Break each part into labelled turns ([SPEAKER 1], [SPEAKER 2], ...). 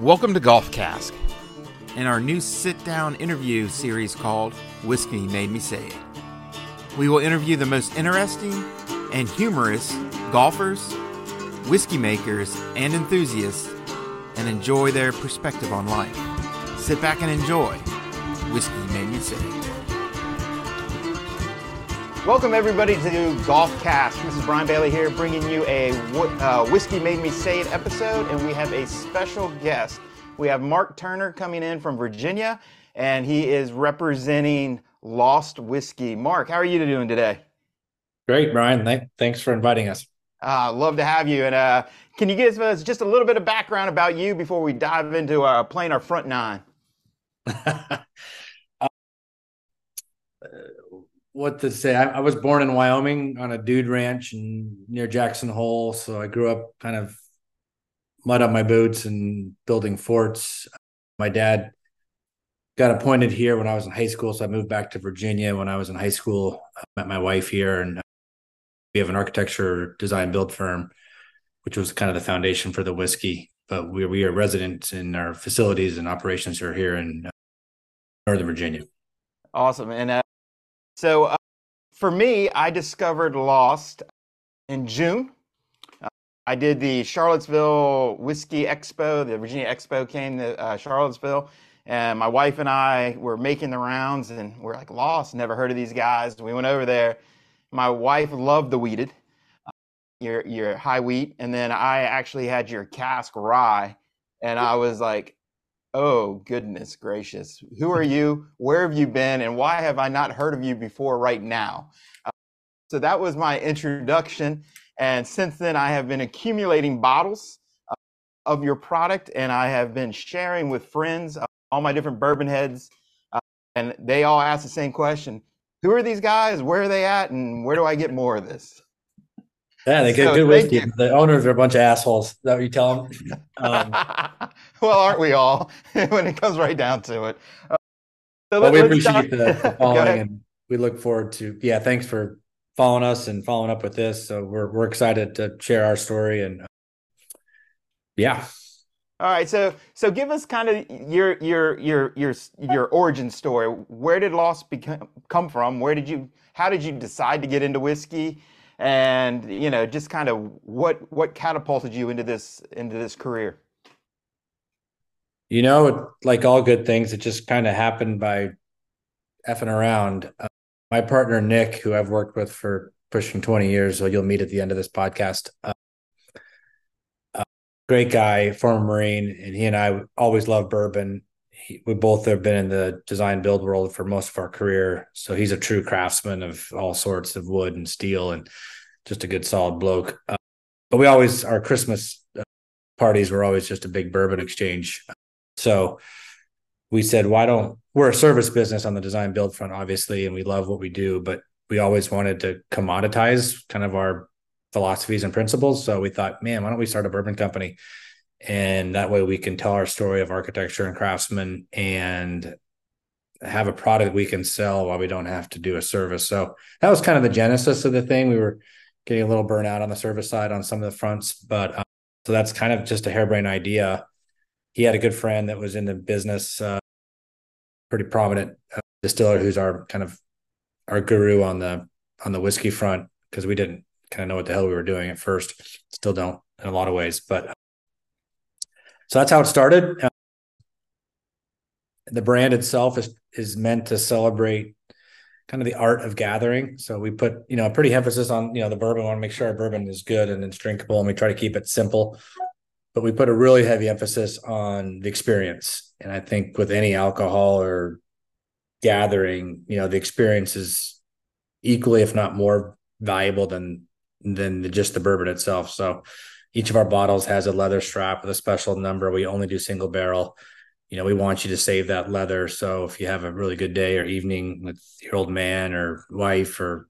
[SPEAKER 1] Welcome to Golf Cask and our new sit down interview series called Whiskey Made Me Say It. We will interview the most interesting and humorous golfers, whiskey makers, and enthusiasts and enjoy their perspective on life. Sit back and enjoy Whiskey Made Me Say It. Welcome everybody to Golf Cask. This is Brian Bailey here, bringing you a uh, Whiskey Made Me Say It episode, and we have a special guest. We have Mark Turner coming in from Virginia, and he is representing Lost Whiskey. Mark, how are you doing today?
[SPEAKER 2] Great, Brian. Th- thanks for inviting us.
[SPEAKER 1] Uh, love to have you. And uh, can you give us just a little bit of background about you before we dive into uh, playing our front nine?
[SPEAKER 2] what to say. I, I, was born in Wyoming on a dude ranch and near Jackson Hole, so I grew up kind of mud on my boots and building forts. My dad got appointed here when I was in high school, so I moved back to Virginia when I was in high school. I met my wife here, and we have an architecture design build firm, which was kind of the foundation for the whiskey. But we we are residents in our facilities and operations are here in uh, Northern Virginia.
[SPEAKER 1] Awesome, and. Uh- so uh, for me, I discovered Lost in June. Uh, I did the Charlottesville Whiskey Expo. The Virginia Expo came to uh, Charlottesville, and my wife and I were making the rounds, and we're like, Lost, never heard of these guys. We went over there. My wife loved the wheated, uh, your your high wheat, and then I actually had your cask rye, and I was like, Oh, goodness gracious. Who are you? Where have you been? And why have I not heard of you before right now? Uh, so that was my introduction. And since then, I have been accumulating bottles uh, of your product and I have been sharing with friends, uh, all my different bourbon heads. Uh, and they all ask the same question Who are these guys? Where are they at? And where do I get more of this?
[SPEAKER 2] Yeah, they get so, good whiskey. The owners are a bunch of assholes. Is that what you tell them? Um,
[SPEAKER 1] well, aren't we all when it comes right down to it? Uh,
[SPEAKER 2] so well, we appreciate the, the following and we look forward to, yeah, thanks for following us and following up with this. So we're, we're excited to share our story and uh, yeah.
[SPEAKER 1] All right, so so give us kind of your your your your your origin story. Where did Lost become come from? Where did you? How did you decide to get into whiskey? And you know just kind of what what catapulted you into this into this career?
[SPEAKER 2] You know like all good things it just kind of happened by effing around. Uh, my partner nick who i've worked with for pushing 20 years so you'll meet at the end of this podcast uh, uh, great guy former marine and he and i always loved bourbon we both have been in the design build world for most of our career. So he's a true craftsman of all sorts of wood and steel and just a good solid bloke. Uh, but we always, our Christmas uh, parties were always just a big bourbon exchange. So we said, why don't, we're a service business on the design build front, obviously, and we love what we do, but we always wanted to commoditize kind of our philosophies and principles. So we thought, man, why don't we start a bourbon company? And that way we can tell our story of architecture and craftsmen and have a product we can sell while we don't have to do a service. So that was kind of the genesis of the thing. We were getting a little burnout on the service side on some of the fronts but um, so that's kind of just a harebrained idea. He had a good friend that was in the business uh, pretty prominent uh, distiller who's our kind of our guru on the on the whiskey front because we didn't kind of know what the hell we were doing at first. Still don't in a lot of ways but so that's how it started. Uh, the brand itself is is meant to celebrate kind of the art of gathering. So we put, you know, a pretty emphasis on, you know, the bourbon. We want to make sure our bourbon is good and it's drinkable, and we try to keep it simple. But we put a really heavy emphasis on the experience. And I think with any alcohol or gathering, you know, the experience is equally, if not more, valuable than than the, just the bourbon itself. So each of our bottles has a leather strap with a special number. We only do single barrel. You know, we want you to save that leather. So if you have a really good day or evening with your old man or wife or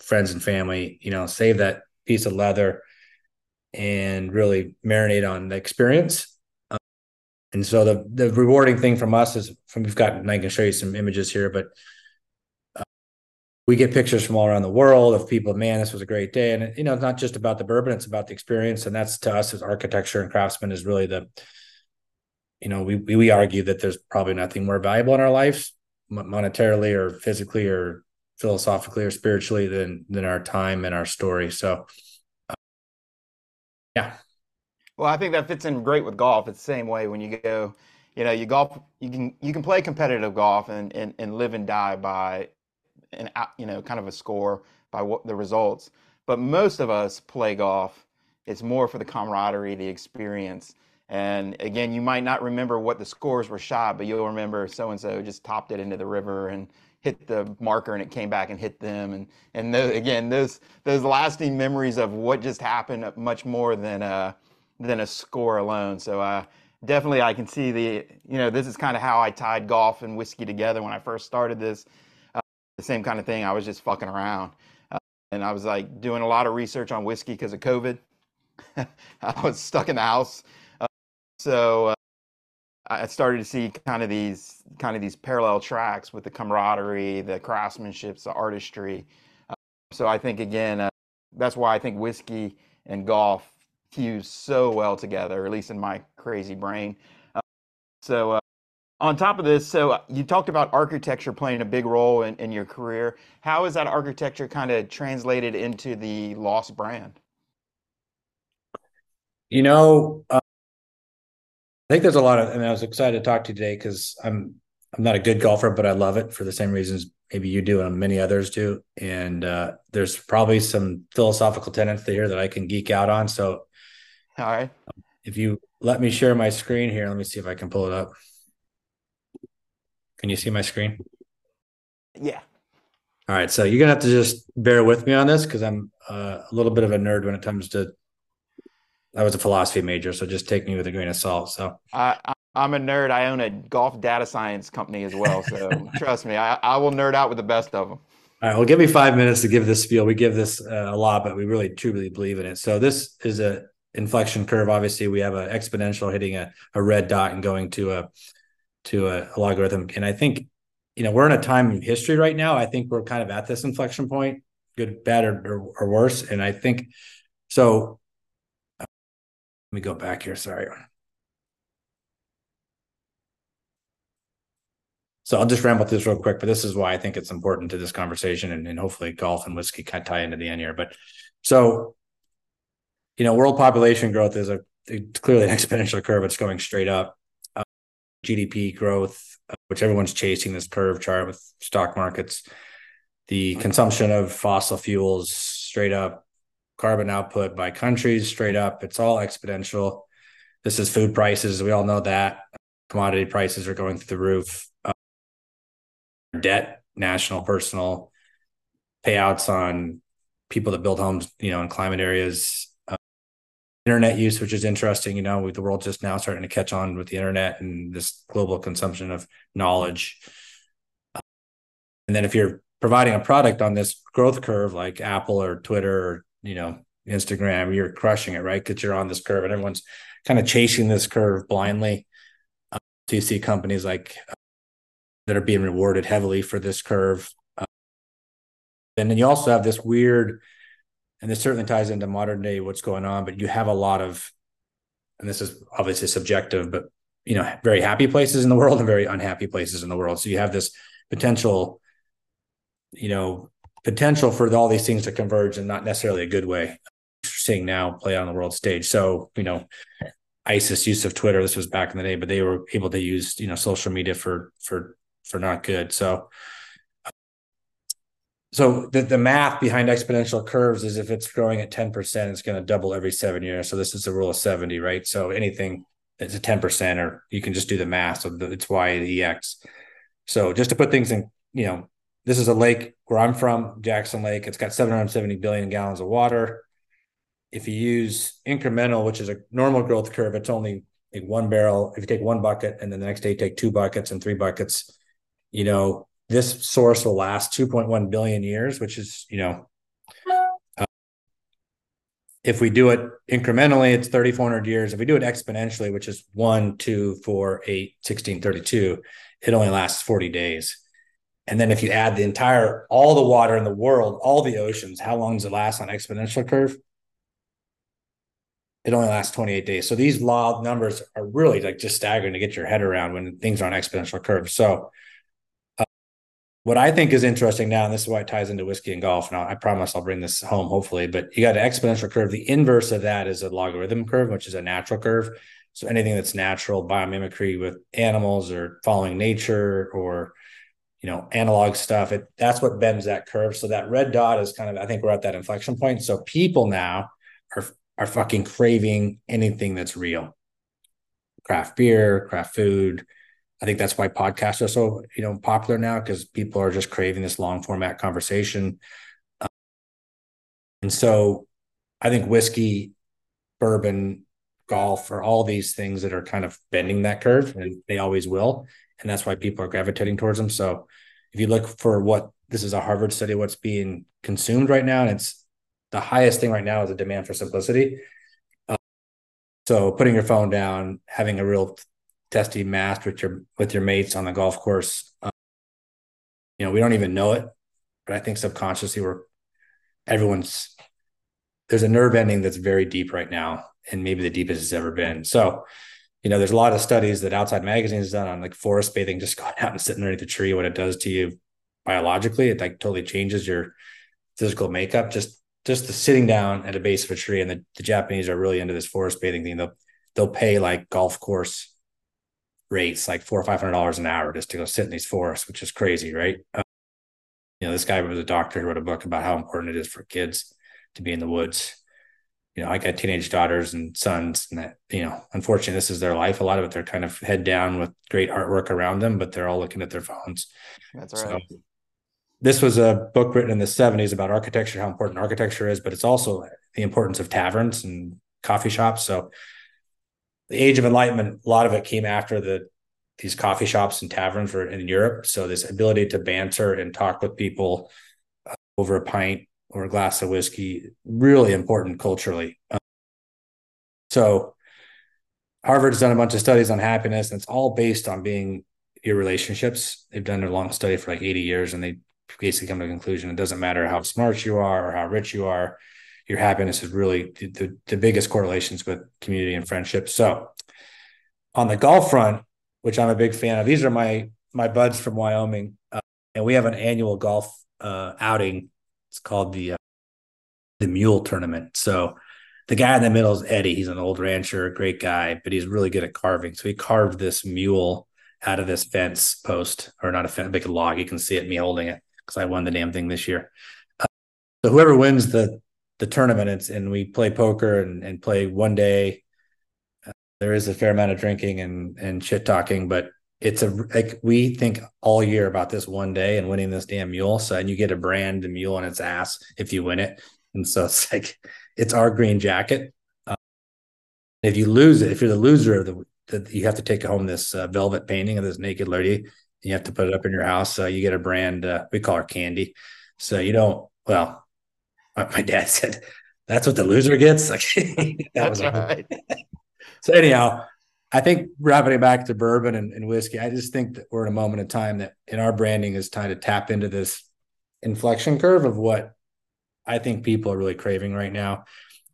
[SPEAKER 2] friends and family, you know, save that piece of leather and really marinate on the experience. Um, and so the the rewarding thing from us is from we've got and I can show you some images here, but we get pictures from all around the world of people man this was a great day and you know it's not just about the bourbon it's about the experience and that's to us as architecture and craftsmen is really the you know, we we argue that there's probably nothing more valuable in our lives, monetarily or physically or philosophically or spiritually, than than our time and our story. So, uh, yeah.
[SPEAKER 1] Well, I think that fits in great with golf. It's the same way when you go, you know, you golf, you can you can play competitive golf and and, and live and die by an you know kind of a score by what the results. But most of us play golf. It's more for the camaraderie, the experience. And again, you might not remember what the scores were shot, but you'll remember so and so just topped it into the river and hit the marker and it came back and hit them. And and those, again, those those lasting memories of what just happened much more than a than a score alone. So uh, definitely, I can see the you know this is kind of how I tied golf and whiskey together when I first started this. Uh, the same kind of thing. I was just fucking around, uh, and I was like doing a lot of research on whiskey because of COVID. I was stuck in the house so uh, I started to see kind of these kind of these parallel tracks with the camaraderie, the craftsmanship, the artistry. Uh, so I think again, uh, that's why I think whiskey and golf fuse so well together, at least in my crazy brain. Uh, so uh, on top of this, so uh, you talked about architecture playing a big role in, in your career. How is that architecture kind of translated into the Lost brand?
[SPEAKER 2] You know, uh, I think there's a lot of, and I was excited to talk to you today because I'm I'm not a good golfer, but I love it for the same reasons maybe you do and many others do. And uh, there's probably some philosophical tenets here that I can geek out on. So,
[SPEAKER 1] all right,
[SPEAKER 2] if you let me share my screen here, let me see if I can pull it up. Can you see my screen?
[SPEAKER 1] Yeah.
[SPEAKER 2] All right, so you're gonna have to just bear with me on this because I'm uh, a little bit of a nerd when it comes to I was a philosophy major, so just take me with a grain of salt. So
[SPEAKER 1] I, I'm a nerd. I own a golf data science company as well. So trust me, I, I will nerd out with the best of them.
[SPEAKER 2] All right, well, give me five minutes to give this spiel. We give this uh, a lot, but we really truly believe in it. So this is a inflection curve. Obviously, we have an exponential hitting a, a red dot and going to a to a, a logarithm. And I think you know we're in a time in history right now. I think we're kind of at this inflection point, good, bad, or, or, or worse. And I think so let me go back here. Sorry. So I'll just ramble through this real quick, but this is why I think it's important to this conversation and, and hopefully golf and whiskey kind of tie into the end here. But so, you know, world population growth is a clearly an exponential curve. It's going straight up. GDP growth, uh, which everyone's chasing this curve chart with stock markets. The consumption of fossil fuels straight up carbon output by countries straight up. It's all exponential. This is food prices. We all know that commodity prices are going through the roof. Uh, debt, national, personal payouts on people that build homes, you know, in climate areas. Internet use, which is interesting. You know, with the world just now starting to catch on with the internet and this global consumption of knowledge. And then if you're providing a product on this growth curve like Apple or Twitter or you know, Instagram, you're crushing it, right? Because you're on this curve and everyone's kind of chasing this curve blindly. Uh, so you see companies like uh, that are being rewarded heavily for this curve. Uh, and then you also have this weird, and this certainly ties into modern day what's going on, but you have a lot of, and this is obviously subjective, but you know, very happy places in the world and very unhappy places in the world. So you have this potential, you know, potential for all these things to converge and not necessarily a good way. seeing now play on the world stage. So, you know, ISIS use of Twitter, this was back in the day, but they were able to use, you know, social media for for for not good. So so the, the math behind exponential curves is if it's growing at 10%, it's going to double every seven years. So this is the rule of 70, right? So anything that's a 10% or you can just do the math. So it's y the ex. So just to put things in, you know, this is a lake where I'm from, Jackson Lake. It's got 770 billion gallons of water. If you use incremental, which is a normal growth curve, it's only like one barrel. If you take one bucket and then the next day take two buckets and three buckets, you know, this source will last 2.1 billion years, which is, you know, uh, if we do it incrementally, it's 3,400 years. If we do it exponentially, which is 1, 2, 4, 8, 16, 32, it only lasts 40 days. And then if you add the entire, all the water in the world, all the oceans, how long does it last on exponential curve? it only lasts 28 days. So these law numbers are really like just staggering to get your head around when things are on exponential curves. So what I think is interesting now, and this is why it ties into whiskey and golf. Now I promise I'll bring this home hopefully, but you got an exponential curve. The inverse of that is a logarithm curve, which is a natural curve. So anything that's natural biomimicry with animals or following nature or you know analog stuff, it that's what bends that curve. So that red dot is kind of I think we're at that inflection point. So people now are are fucking craving anything that's real. Craft beer, craft food. I think that's why podcasts are so you know popular now because people are just craving this long format conversation. Um, and so, I think whiskey, bourbon, golf are all these things that are kind of bending that curve, and they always will. And that's why people are gravitating towards them. So, if you look for what this is a Harvard study, what's being consumed right now, and it's the highest thing right now is a demand for simplicity. Uh, so putting your phone down, having a real testy match with your with your mates on the golf course. Um, you know, we don't even know it, but I think subconsciously we're everyone's there's a nerve ending that's very deep right now, and maybe the deepest it's ever been. So, you know, there's a lot of studies that Outside Magazine has done on like forest bathing, just going out and sitting underneath the tree, what it does to you biologically. It like totally changes your physical makeup. Just just the sitting down at a base of a tree, and the, the Japanese are really into this forest bathing thing. They'll they'll pay like golf course rates, like four or five hundred dollars an hour, just to go sit in these forests, which is crazy, right? Uh, you know, this guy was a doctor who wrote a book about how important it is for kids to be in the woods. You know, I got teenage daughters and sons, and that you know, unfortunately, this is their life. A lot of it, they're kind of head down with great artwork around them, but they're all looking at their phones.
[SPEAKER 1] That's right. So,
[SPEAKER 2] this was a book written in the 70s about architecture, how important architecture is, but it's also the importance of taverns and coffee shops. So the age of enlightenment, a lot of it came after the these coffee shops and taverns were in Europe. So this ability to banter and talk with people uh, over a pint or a glass of whiskey, really important culturally. Um, so Harvard's done a bunch of studies on happiness, and it's all based on being your relationships. They've done a long study for like 80 years, and they basically come to a conclusion. It doesn't matter how smart you are or how rich you are. Your happiness is really the, the biggest correlations with community and friendship. So on the golf front, which I'm a big fan of, these are my my buds from Wyoming, uh, and we have an annual golf uh, outing. It's called the uh, the Mule Tournament. So the guy in the middle is Eddie. He's an old rancher, a great guy, but he's really good at carving. So he carved this mule out of this fence post, or not a fence, a big log. You can see it, me holding it because I won the damn thing this year. Uh, so whoever wins the the tournament, it's, and we play poker and, and play one day. Uh, there is a fair amount of drinking and and shit talking, but it's a like we think all year about this one day and winning this damn mule. So and you get a brand the mule on its ass if you win it, and so it's like it's our green jacket. Uh, if you lose it, if you're the loser of the, the you have to take home this uh, velvet painting of this naked lady you have to put it up in your house. So you get a brand, uh, we call her candy. So you don't, well, Uh, my dad said, that's what the loser gets. Like that was right. so anyhow, I think wrapping it back to bourbon and, and, whiskey, I just think that we're in a moment of time that in our branding is time to tap into this inflection curve of what I think people are really craving right now.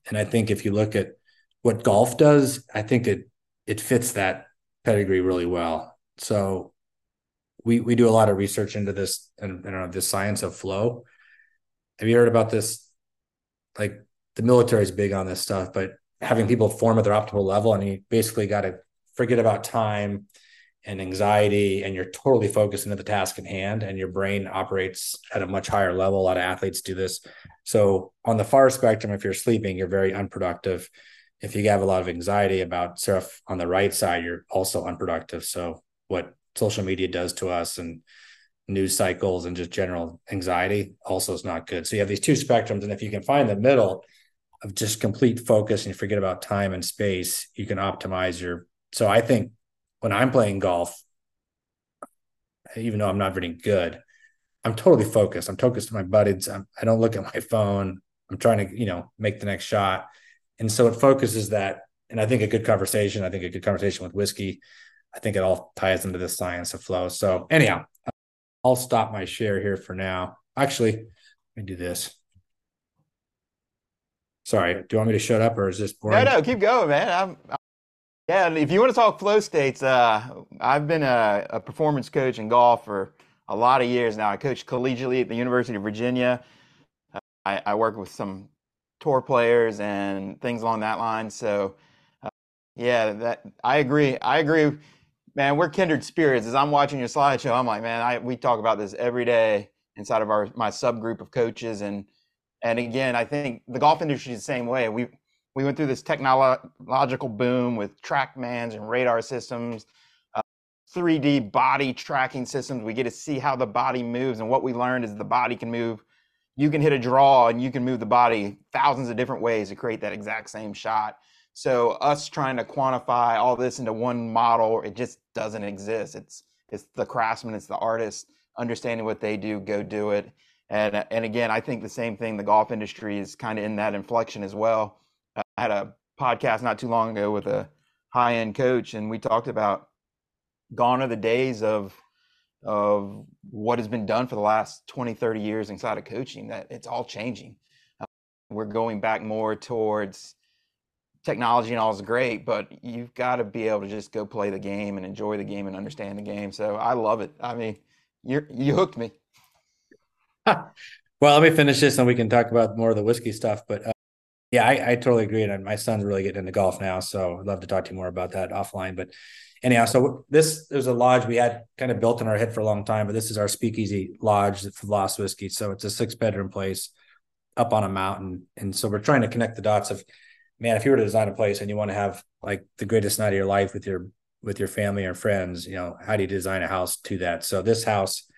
[SPEAKER 2] And I think if you look at what golf does, I think it it fits that pedigree really well. So we we do a lot of research into this and you know, the science of flow. Have you heard about this? Like the military is big on this stuff, but having people form at their optimal level, and you basically got to forget about time and anxiety, and you're totally focused into the task at hand, and your brain operates at a much higher level. A lot of athletes do this. So on the far spectrum, if you're sleeping, you're very unproductive. If you have a lot of anxiety about stuff on the right side, you're also unproductive. So what social media does to us and news cycles and just general anxiety also is not good. So you have these two spectrums. And if you can find the middle of just complete focus and you forget about time and space, you can optimize your. So I think when I'm playing golf, even though I'm not very good, I'm totally focused. I'm focused on my buddies. I'm, I don't look at my phone. I'm trying to, you know, make the next shot. And so it focuses that. And I think a good conversation, I think a good conversation with whiskey I think it all ties into the science of flow. So anyhow, I'll stop my share here for now. Actually, let me do this. Sorry, do you want me to shut up or is this boring?
[SPEAKER 1] No, no, keep going, man. I'm, I'm, yeah, if you want to talk flow states, uh, I've been a, a, performance coach in golf for a lot of years now. I coach collegiately at the University of Virginia. Uh, I, I, work with some tour players and things along that line. So, uh, yeah, that I agree. I agree, man. We're kindred spirits. As I'm watching your slideshow, I'm like, man, I, we talk about this every day inside of our my subgroup of coaches and and again, I think the golf industry is the same way. We we went through this technological boom with TrackMans and radar systems, uh, 3D body tracking systems. We get to see how the body moves, and what we learned is the body can move. You can hit a draw, and you can move the body thousands of different ways to create that exact same shot. So us trying to quantify all this into one model, it just doesn't exist. It's it's the craftsman, it's the artist understanding what they do, go do it. And and again, I think the same thing. The golf industry is kind of in that inflection as well. I had a podcast not too long ago with a high end coach, and we talked about gone are the days of of what has been done for the last 20 30 years inside of coaching that it's all changing uh, we're going back more towards technology and all is great but you've got to be able to just go play the game and enjoy the game and understand the game so i love it i mean you you hooked me
[SPEAKER 2] well let me finish this and we can talk about more of the whiskey stuff but uh, yeah, I, I totally agree. And my son's really getting into golf now. So I'd love to talk to you more about that offline. But anyhow, so this there's a lodge we had kind of built in our head for a long time, but this is our speakeasy lodge for Lost Whiskey. So it's a six bedroom place up on a mountain. And so we're trying to connect the dots of man, if you were to design a place and you want to have like the greatest night of your life with your with your family or friends, you know, how do you design a house to that? So this house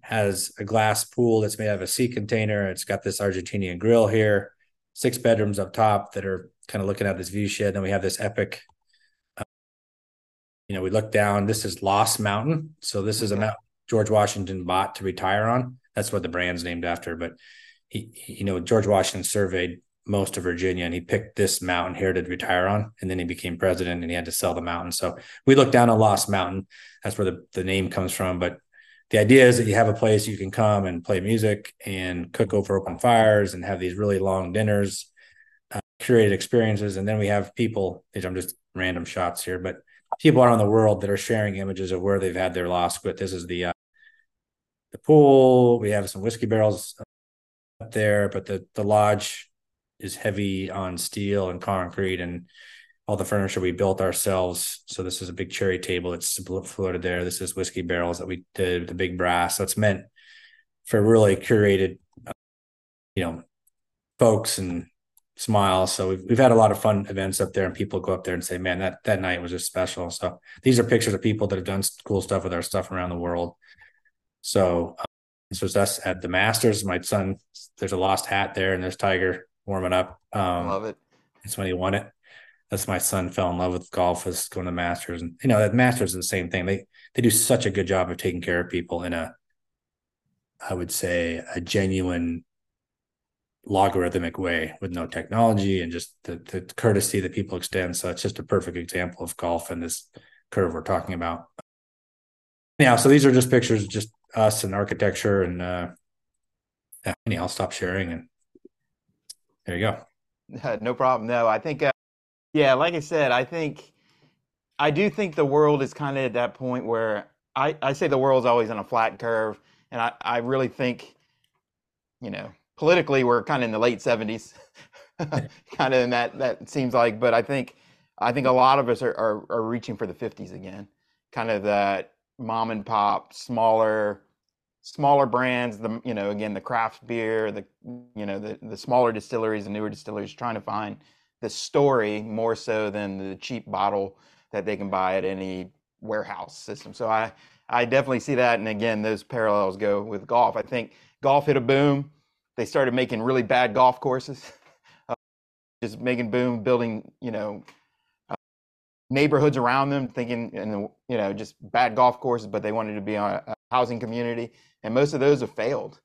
[SPEAKER 2] has a glass pool that's made out of a sea container. It's got this Argentinian grill here six bedrooms up top that are kind of looking at this view shed. Then we have this epic, uh, you know, we look down. This is Lost Mountain. So this is a mountain George Washington bought to retire on. That's what the brand's named after. But he, he, you know, George Washington surveyed most of Virginia and he picked this mountain here to retire on. And then he became president and he had to sell the mountain. So we look down on Lost Mountain. That's where the, the name comes from. But the idea is that you have a place you can come and play music and cook over open fires and have these really long dinners, uh, curated experiences. And then we have people, I'm just random shots here, but people around the world that are sharing images of where they've had their lost But This is the, uh, the pool. We have some whiskey barrels up there, but the, the lodge is heavy on steel and concrete and all the furniture we built ourselves. So this is a big cherry table that's floated there. This is whiskey barrels that we did, the big brass. So it's meant for really curated, uh, you know, folks and smiles. So we've, we've had a lot of fun events up there and people go up there and say, man, that, that night was just special. So these are pictures of people that have done cool stuff with our stuff around the world. So um, this was us at the Masters. My son, there's a lost hat there and there's Tiger warming up.
[SPEAKER 1] Um, Love it.
[SPEAKER 2] It's when he won it that's my son fell in love with golf was going to masters and you know that masters is the same thing they they do such a good job of taking care of people in a i would say a genuine logarithmic way with no technology and just the, the courtesy that people extend so it's just a perfect example of golf and this curve we're talking about yeah so these are just pictures of just us and architecture and uh yeah, i'll stop sharing and there you
[SPEAKER 1] go no problem no i think uh, yeah, like I said, I think I do think the world is kind of at that point where I, I say the world's always on a flat curve, and I, I really think, you know, politically we're kind of in the late seventies, kind of in that that seems like. But I think I think a lot of us are, are, are reaching for the fifties again, kind of that mom and pop, smaller smaller brands the you know again the craft beer the you know the the smaller distilleries and newer distilleries trying to find the story more so than the cheap bottle that they can buy at any warehouse system. So I I definitely see that, and again, those parallels go with golf. I think golf hit a boom. They started making really bad golf courses, uh, just making boom, building you know uh, neighborhoods around them, thinking and you know just bad golf courses, but they wanted to be a, a housing community, and most of those have failed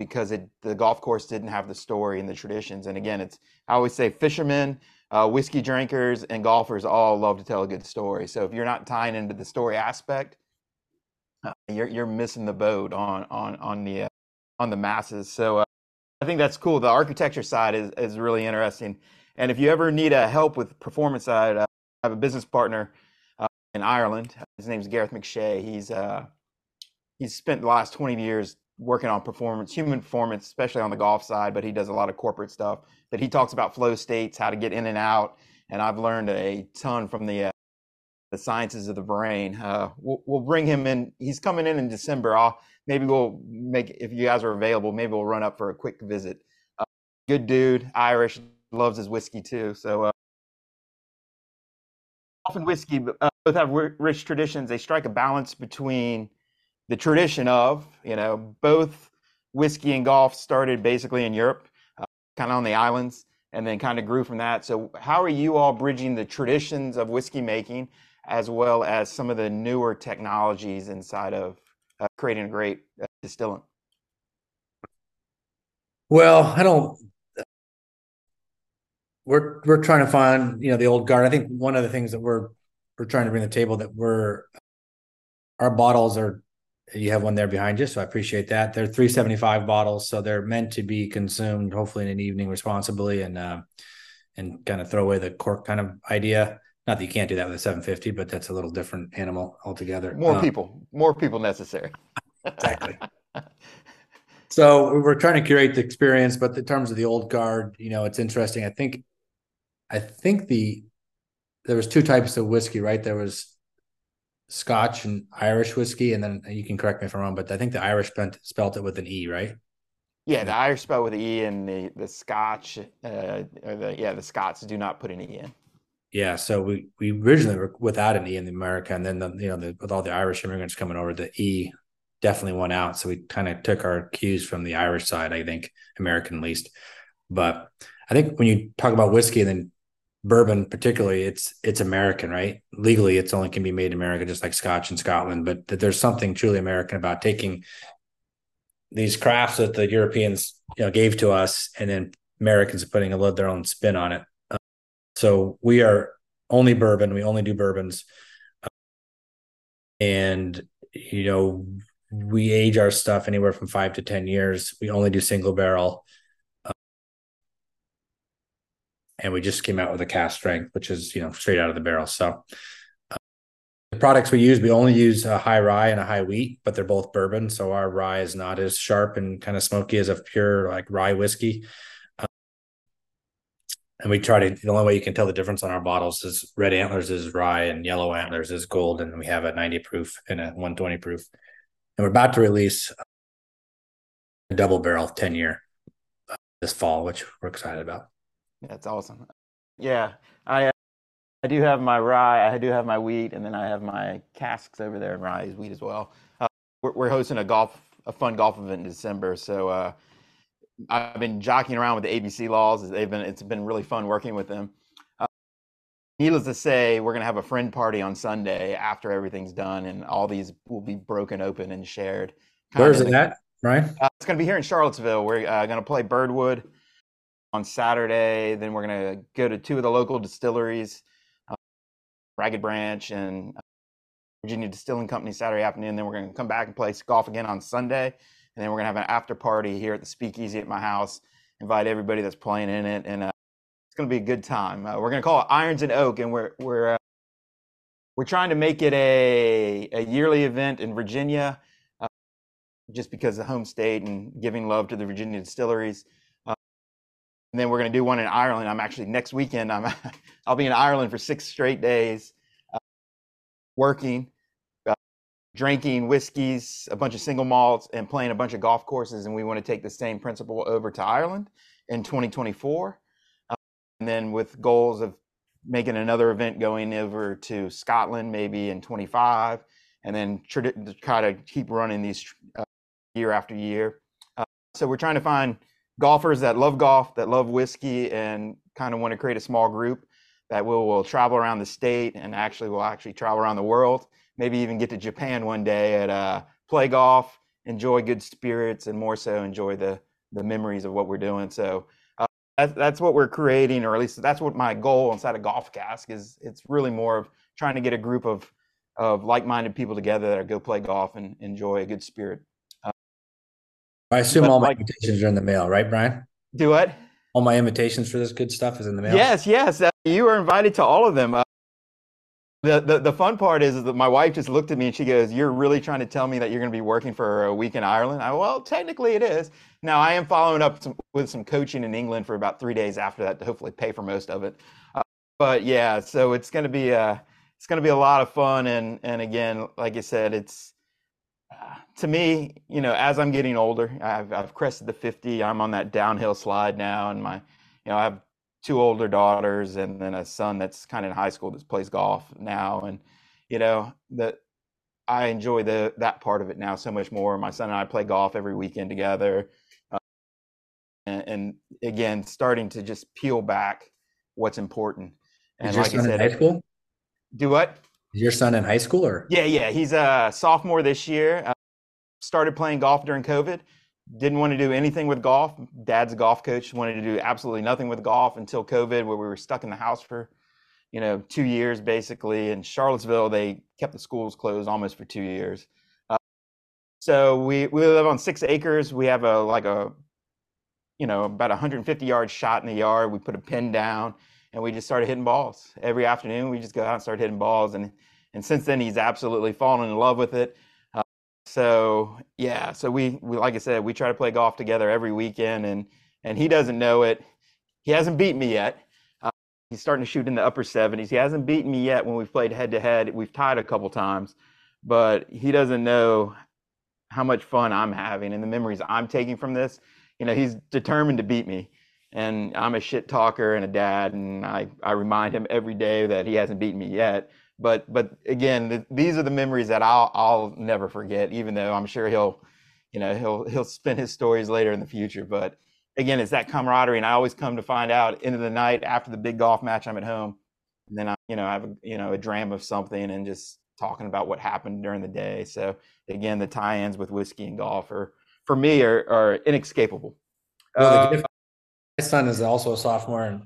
[SPEAKER 1] because it, the golf course didn't have the story and the traditions. And again, it's I always say fishermen, uh, whiskey drinkers, and golfers all love to tell a good story. So if you're not tying into the story aspect, uh, you're you're missing the boat on on on the uh, on the masses. So uh, I think that's cool. The architecture side is, is really interesting. And if you ever need a help with performance side, uh, I have a business partner uh, in Ireland. His name's Gareth McShay. He's uh, he's spent the last 20 years working on performance, human performance, especially on the golf side, but he does a lot of corporate stuff. But he talks about flow states, how to get in and out, and I've learned a ton from the uh, the sciences of the brain. Uh, we'll, we'll, bring him in. He's coming in in December. I'll maybe we'll make if you guys are available. Maybe we'll run up for a quick visit. Uh, good dude, Irish, loves his whiskey too. So. Uh, often whiskey uh, both have rich traditions. They strike a balance between the tradition of, you know, both whiskey and golf started basically in Europe, uh, kind of on the islands, and then kind of grew from that. So, how are you all bridging the traditions of whiskey making as well as some of the newer technologies inside of uh, creating a great uh, distillant?
[SPEAKER 2] Well, I don't. We're we're trying to find you know the old guard. I think one of the things that we're we're trying to bring to the table that we're our bottles are you have one there behind you, so I appreciate that. They're 375 bottles, so they're meant to be consumed hopefully in an evening responsibly and uh, and kind of throw away the cork kind of idea. Not that you can't do that with a 750, but that's a little different animal altogether.
[SPEAKER 1] More um, people, more people necessary.
[SPEAKER 2] exactly. so we're trying to curate the experience, but in terms of the old guard, you know, it's interesting. I think, I think the there was two types of whiskey, right? There was Scotch and Irish whiskey, and then you can correct me if I'm wrong, but I think the Irish spelt, spelt it with an E, right?
[SPEAKER 1] Yeah, the Irish spell with an E, and the the Scotch, uh, or the yeah, the Scots do not put an E in.
[SPEAKER 2] Yeah, so we we originally were without an E in America, and then the, you know the, with all the Irish immigrants coming over, the E definitely went out. So we kind of took our cues from the Irish side, I think, American least. But I think when you talk about whiskey and then bourbon particularly it's it's american right? Legally it's only can be made in america just like scotch in scotland but that there's something truly american about taking these crafts that the europeans you know gave to us and then americans are putting a little their own spin on it. Uh, so we are only bourbon we only do bourbons. Uh, and you know we age our stuff anywhere from five to ten years. We only do single barrel and we just came out with a cask strength, which is you know straight out of the barrel. So uh, the products we use, we only use a high rye and a high wheat, but they're both bourbon, so our rye is not as sharp and kind of smoky as a pure like rye whiskey. Uh, and we try to the only way you can tell the difference on our bottles is red antlers is rye and yellow antlers is gold, and we have a 90 proof and a 120 proof. And we're about to release a double barrel 10 year uh, this fall, which we're excited about.
[SPEAKER 1] That's awesome. Yeah, I uh, I do have my rye, I do have my wheat, and then I have my casks over there in rye wheat as well. Uh, we're, we're, hosting a golf, a fun golf event in December, so uh, I've been jockeying around with the ABC laws. They've been, it's been really fun working with them. Uh, needless to say, we're gonna have a friend party on Sunday after everything's done, and all these will be broken open and shared.
[SPEAKER 2] Where's it at, Ryan?
[SPEAKER 1] Uh, it's gonna be here in Charlottesville. We're uh, gonna play Birdwood on Saturday. Then we're going to go to two of the local distilleries, uh, Ragged Branch and uh, Virginia Distilling Company Saturday afternoon. Then we're going to come back and play golf again on Sunday. And then we're going to have an after party here at the Speakeasy at my house. Invite everybody that's playing in it, and uh, it's going to be a good time. Uh, we're going to call it Irons and Oak, and we're we're uh, we're trying to make it a a yearly event in Virginia, uh, just because the home state and giving love to the Virginia distilleries and then we're going to do one in Ireland. I'm actually next weekend. I'm I'll be in Ireland for six straight days, uh, working, uh, drinking whiskeys, a bunch of single malts, and playing a bunch of golf courses. And we want to take the same principle over to Ireland in 2024, uh, and then with goals of making another event going over to Scotland maybe in 25, and then try to keep running these uh, year after year. Uh, so we're trying to find golfers that love golf, that love whiskey, and kind of want to create a small group that will will travel around the state and actually will actually travel around the world. Maybe even get to Japan one day and uh, play golf, enjoy good spirits, and more so enjoy the the memories of what we're doing. So uh, that's, that's what we're creating, or at least that's what my goal inside of Golf Cask is. It's really more of trying to get a group of of like-minded people together that go play golf and enjoy a good spirit
[SPEAKER 2] I assume
[SPEAKER 1] But
[SPEAKER 2] all my
[SPEAKER 1] like,
[SPEAKER 2] invitations are in the mail, right, Brian?
[SPEAKER 1] do what?
[SPEAKER 2] All my invitations for this good stuff is in the mail.
[SPEAKER 1] Yes, yes. Uh, you are invited to all of them. Uh, the, the the fun part is, is that my wife just looked at me and she goes, "You're really trying to tell me that you're going to be working for a week in Ireland?" I well, technically it is. Now I am following up some, with some coaching in England for about three days after that to hopefully pay for most of it. Uh, but yeah, so it's going to be uh it's going to be a lot of fun and and again, like I said, it's to me, you know, as I'm getting older, I've I've crested the 50. I'm on that downhill slide now, and my, you know, I have two older daughters and then a son that's kind of in high school that plays golf now, and you know, that I enjoy the that part of it now so much more. My son and I play golf every weekend together, uh, and, and again, starting to just peel back what's important.
[SPEAKER 2] Is
[SPEAKER 1] And
[SPEAKER 2] your
[SPEAKER 1] like I
[SPEAKER 2] son in
[SPEAKER 1] said,
[SPEAKER 2] high school?
[SPEAKER 1] do what?
[SPEAKER 2] Is your son in high school or?
[SPEAKER 1] Yeah, yeah, he's a sophomore this year. Uh, started playing golf during COVID. Didn't want to do anything with golf. Dad's a golf coach. Wanted to do absolutely nothing with golf until COVID, where we were stuck in the house for, you know, two years basically. In Charlottesville, they kept the schools closed almost for two years. Uh, so we we live on six acres. We have a like a, you know, about a 150 yard shot in the yard. We put a pin down and we just started hitting balls every afternoon. We just go out and start hitting balls, and and since then he's absolutely fallen in love with it. Uh, so yeah, so we, we like I said, we try to play golf together every weekend, and and he doesn't know it. He hasn't beat me yet. Uh, he's starting to shoot in the upper 70s. He hasn't beaten me yet when we've played head to head. We've tied a couple times, but he doesn't know how much fun I'm having and the memories I'm taking from this. You know, he's determined to beat me. And I'm a shit talker and a dad, and I, I remind him every day that he hasn't beaten me yet. But but again, th these are the memories that I'll I'll never forget, even though I'm sure he'll, you know, he'll he'll spin his stories later in the future. But again, it's that camaraderie, and I always come to find out end of the night after the big golf match, I'm at home, and then I you know I have a, you know a dram of something and just talking about what happened during the day. So again, the tie-ins with whiskey and golf are for me are, are inescapable.
[SPEAKER 2] Well, the
[SPEAKER 1] uh,
[SPEAKER 2] gift, my son is also a sophomore and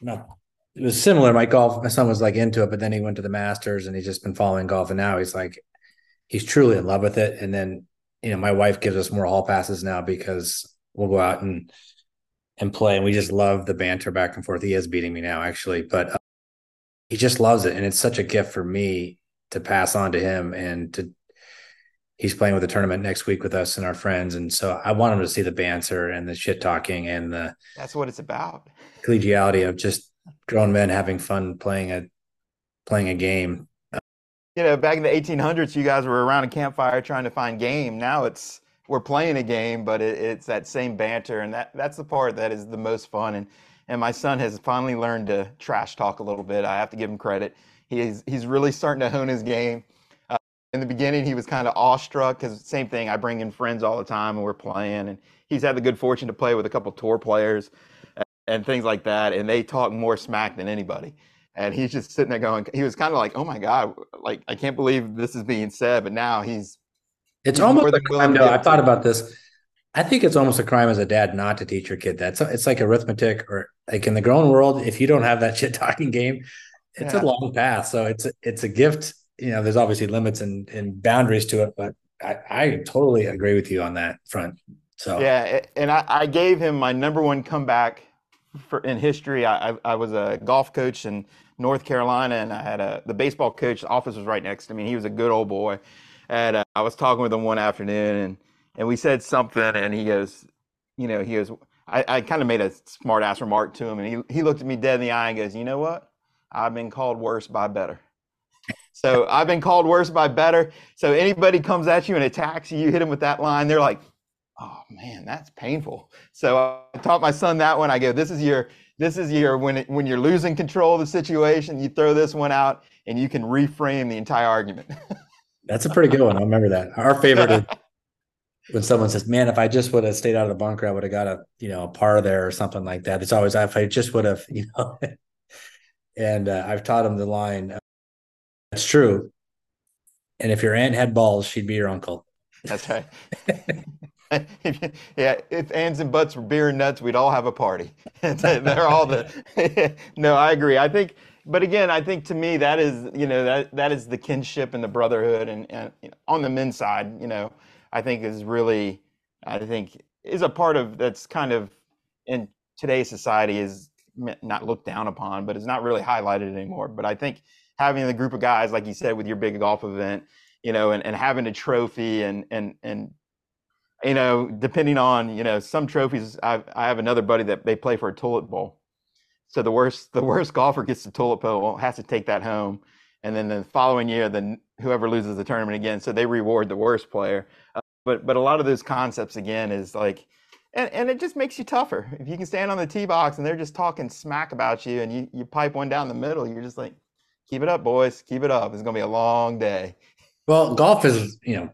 [SPEAKER 2] not, it was similar. My golf, my son was like into it, but then he went to the masters and he's just been following golf. And now he's like, he's truly in love with it. And then, you know, my wife gives us more hall passes now because we'll go out and, and play. And we just love the banter back and forth. He is beating me now, actually, but uh, he just loves it. And it's such a gift for me to pass on to him and to, he's playing with a tournament next week with us and our friends. And so I want him to see the banter and the shit talking and the
[SPEAKER 1] that's what it's about.
[SPEAKER 2] collegiality of just grown men having fun playing a playing a game.
[SPEAKER 1] You know, back in the 1800s, you guys were around a campfire trying to find game. Now it's we're playing a game, but it, it's that same banter, and that that's the part that is the most fun. And and my son has finally learned to trash talk a little bit. I have to give him credit. He's he's really starting to hone his game. In the beginning, he was kind of awestruck because same thing. I bring in friends all the time, and we're playing, and he's had the good fortune to play with a couple tour players and things like that, and they talk more smack than anybody. And he's just sitting there going, he was kind of like, oh my God, like, I can't believe this is being said. But now he's,
[SPEAKER 2] It's
[SPEAKER 1] he's
[SPEAKER 2] almost a crime.
[SPEAKER 1] to
[SPEAKER 2] though.
[SPEAKER 1] give
[SPEAKER 2] I
[SPEAKER 1] it to
[SPEAKER 2] thought about this. I think it's almost a crime as a dad not to teach your kid that. So it's like arithmetic or like in the grown world, if you don't have that shit talking game, it's a long path. So it's a, it's a gift. You know, there's obviously limits and, and boundaries to it, but I, I totally agree with you on that front. So
[SPEAKER 1] Yeah. And I, I gave him my number one comeback for in history. I, I, was a golf coach in North Carolina and I had a, the baseball coach office was right next to me. He was a good old boy. And uh, I was talking with him one afternoon and, and we said something and he goes, you know, he goes, I, I kind of made a smart ass remark to him and he, he looked at me dead in the eye and goes, you know what? I've been called worse by better. So I've been called worse by better. So anybody comes at you and attacks you, you hit them with that line, they're like, oh man, that's painful. So I taught my son that one. I go, this is your, this is your, when it, when you're losing control of the situation, you throw this one out and you can reframe the entire argument.
[SPEAKER 2] that's a pretty good one. I remember that. Our favorite is when someone says, "Man, if I just would have stayed out of the bunker, I would have got a you know a par there or something like that." It's always if I just would have, you know. and uh, I've taught him the line. That's true. And if your aunt had balls, she'd be your uncle.
[SPEAKER 1] That's right. yeah, if ands and butts were beer and nuts, we'd all have a party. They're all the. no, I agree. I think, but again, I think to me that is, you know, that that is the kinship and the brotherhood, and and you know, on the men's side, you know, I think is really I think is a part of that's kind of in today's society is not looked down upon, but it's not really highlighted anymore. But I think having the group of guys, like you said, with your big golf event, you know, and, and having a trophy and and and you know, depending on you know some trophies, I I have another buddy that they play for a toilet bowl. So the worst the worst golfer gets the toilet bowl has to take that home, and then the following year, then whoever loses the tournament again, so they reward the worst player. Uh, but but a lot of those concepts again is like and, and it just makes you tougher. If you can stand on the tee box and they're just talking smack about you and you, you pipe one down the middle, you're just like, keep it up, boys. Keep it up. It's going to be a long day.
[SPEAKER 2] Well, golf is, you know,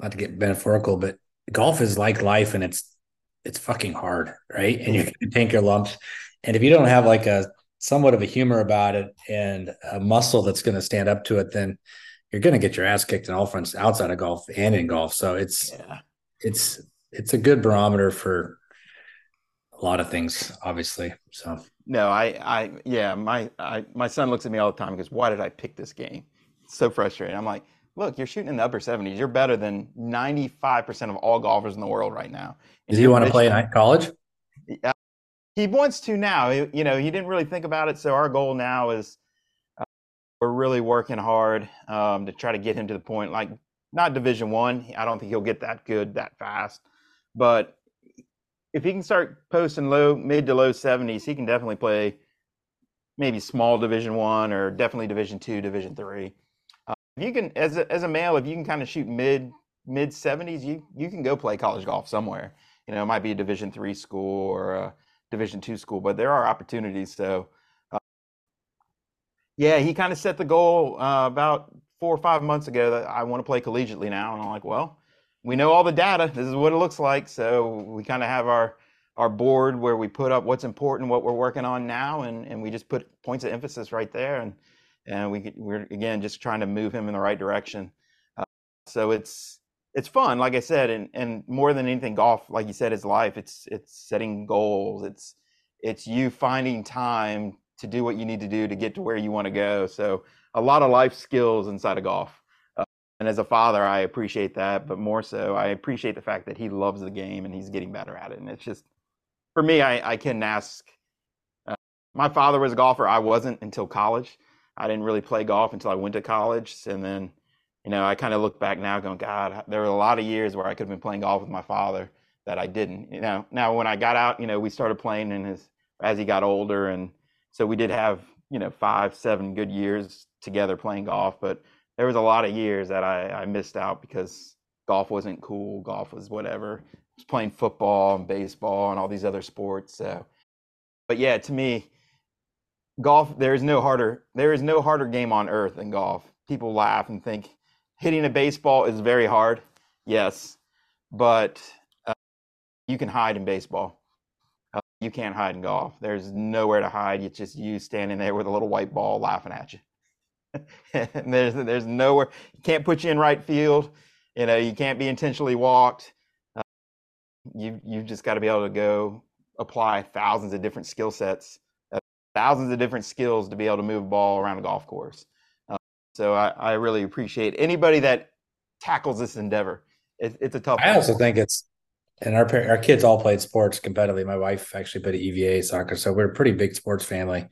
[SPEAKER 2] not to get metaphorical, but golf is like life and it's, it's fucking hard, right? And you're going to take your lumps. And if you don't have like a somewhat of a humor about it and a muscle that's going to stand up to it, then you're going to get your ass kicked in all fronts outside of golf and in golf. So it's, yeah. it's, it's a good barometer for a lot of things, obviously. So
[SPEAKER 1] no, I, I, yeah, my, I, my son looks at me all the time and goes, "Why did I pick this game?" It's so frustrating. I'm like, look, you're shooting in the upper 70s. You're better than 95% of all golfers in the world right now.
[SPEAKER 2] Does he want to play in college?
[SPEAKER 1] Yeah, he wants to now. You know, he didn't really think about it. So our goal now is uh, we're really working hard um, to try to get him to the point like not Division One. I. I don't think he'll get that good that fast. But if he can start posting low, mid to low 70s, he can definitely play maybe small Division One or definitely Division Two, Division Three. Uh, if you can, as a, as a male, if you can kind of shoot mid mid 70s, you you can go play college golf somewhere. You know, it might be a Division Three school or a Division Two school, but there are opportunities. So, uh, yeah, he kind of set the goal uh, about four or five months ago that I want to play collegiately now, and I'm like, well we know all the data. This is what it looks like. So we kind of have our our board where we put up what's important, what we're working on now, and, and we just put points of emphasis right there. And and we we're again just trying to move him in the right direction. Uh, so it's it's fun, like I said, and and more than anything, golf, like you said, is life. It's it's setting goals. It's it's you finding time to do what you need to do to get to where you want to go. So a lot of life skills inside of golf. And as a father, I appreciate that, but more so, I appreciate the fact that he loves the game and he's getting better at it. And it's just, for me, I, I can ask. Uh, my father was a golfer. I wasn't until college. I didn't really play golf until I went to college. And then, you know, I kind of look back now going, God, there were a lot of years where I could have been playing golf with my father that I didn't. You know, now when I got out, you know, we started playing in his, as he got older. And so we did have, you know, five, seven good years together playing golf. But there was a lot of years that I, I missed out because golf wasn't cool. Golf was whatever. I was playing football and baseball and all these other sports. So, but yeah, to me, golf there is no harder there is no harder game on earth than golf. People laugh and think hitting a baseball is very hard. Yes, but uh, you can hide in baseball. Uh, you can't hide in golf. There's nowhere to hide. It's just you standing there with a little white ball laughing at you. there's there's nowhere you can't put you in right field. You know, you can't be intentionally walked. Uh, you you've just got to be able to go apply thousands of different skill sets, uh, thousands of different skills to be able to move a ball around a golf course. Uh, so I, I really appreciate anybody that tackles this endeavor. It, it's a tough.
[SPEAKER 2] I also think it's and our our kids all played sports competitively. My wife actually played EVA soccer, so we're a pretty big sports family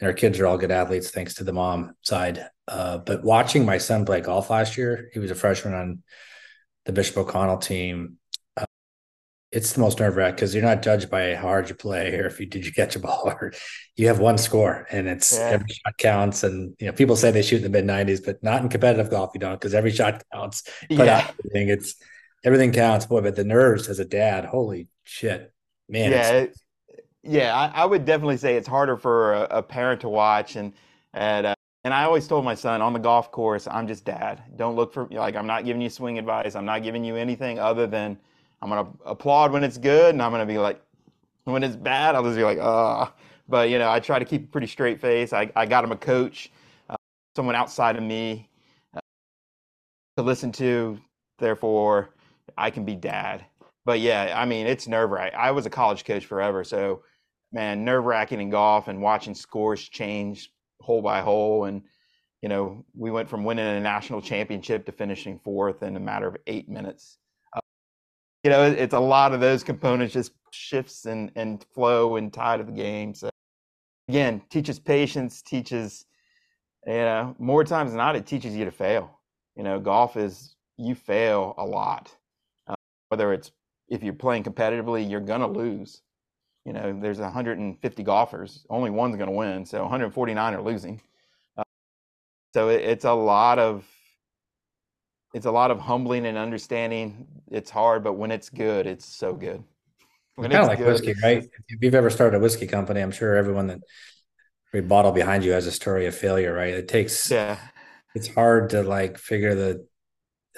[SPEAKER 2] and our kids are all good athletes thanks to the mom side. Uh, but watching my son play golf last year, he was a freshman on the Bishop O'Connell team. Uh, it's the most nerve wracking because you're not judged by how hard you play or if you did you catch a ball or you have one score and it's yeah. every shot counts. And you know, people say they shoot in the mid 90s, but not in competitive golf. You don't because every shot counts. Put yeah. everything. It's everything counts, boy. But the nerves as a dad, holy shit, man.
[SPEAKER 1] Yeah, yeah, I, I, would definitely say it's harder for a, a parent to watch, and and uh, and I always told my son on the golf course, I'm just dad. Don't look for like I'm not giving you swing advice. I'm not giving you anything other than I'm gonna applaud when it's good, and I'm gonna be like when it's bad, I'll just be like, ah. But you know, I try to keep a pretty straight face. I I got him a coach, uh, someone outside of me uh, to listen to. Therefore, I can be dad. But yeah, I mean, it's nerve wracking. I was a college coach forever, so man, nerve wracking in golf and watching scores change hole by hole. And, you know, we went from winning a national championship to finishing fourth in a matter of eight minutes. Uh, you know, it's a lot of those components, just shifts and and flow and tide of the game. So again, teaches patience, teaches, you know, more times than not, it teaches you to fail. You know, golf is you fail a lot. Uh, whether it's if you're playing competitively, you're gonna lose. You know, there's 150 golfers, only one's gonna win, so 149 are losing. Uh, so it, it's a lot of it's a lot of humbling and understanding. It's hard, but when it's good, it's so good.
[SPEAKER 2] When kind of like good, whiskey, right? If you've ever started a whiskey company, I'm sure everyone that every bottle behind you has a story of failure, right? It takes
[SPEAKER 1] yeah.
[SPEAKER 2] It's hard to like figure the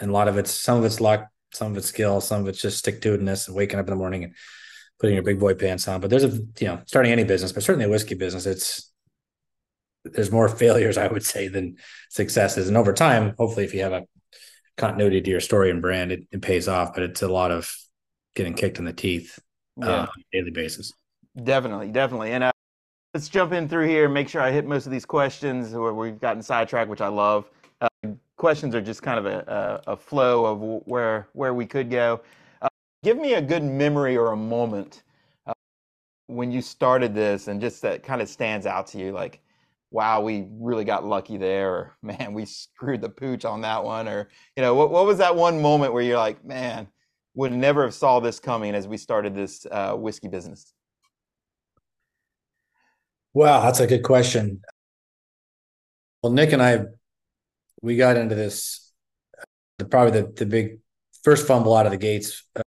[SPEAKER 2] and a lot of it's some of it's luck, some of it's skill, some of it's just stick to itness and waking up in the morning and putting your big boy pants on. But there's a you know, starting any business, but certainly a whiskey business, it's there's more failures, I would say, than successes. And over time, hopefully if you have a continuity to your story and brand, it, it pays off, but it's a lot of getting kicked in the teeth yeah. uh, on a daily basis.
[SPEAKER 1] Definitely, definitely. And uh, let's jump in through here and make sure I hit most of these questions where we've gotten sidetracked, which I love. Uh, questions are just kind of a, a, a, flow of where where we could go. Uh, give me a good memory or a moment uh, when you started this, and just that kind of stands out to you, like, wow, we really got lucky there, or man, we screwed the pooch on that one, or you know, what what was that one moment where you're like, man, would never have saw this coming as we started this uh, whiskey business?
[SPEAKER 2] Wow, that's a good question. Well, Nick and I, we got into this. The probably the the big first fumble out of the gates uh,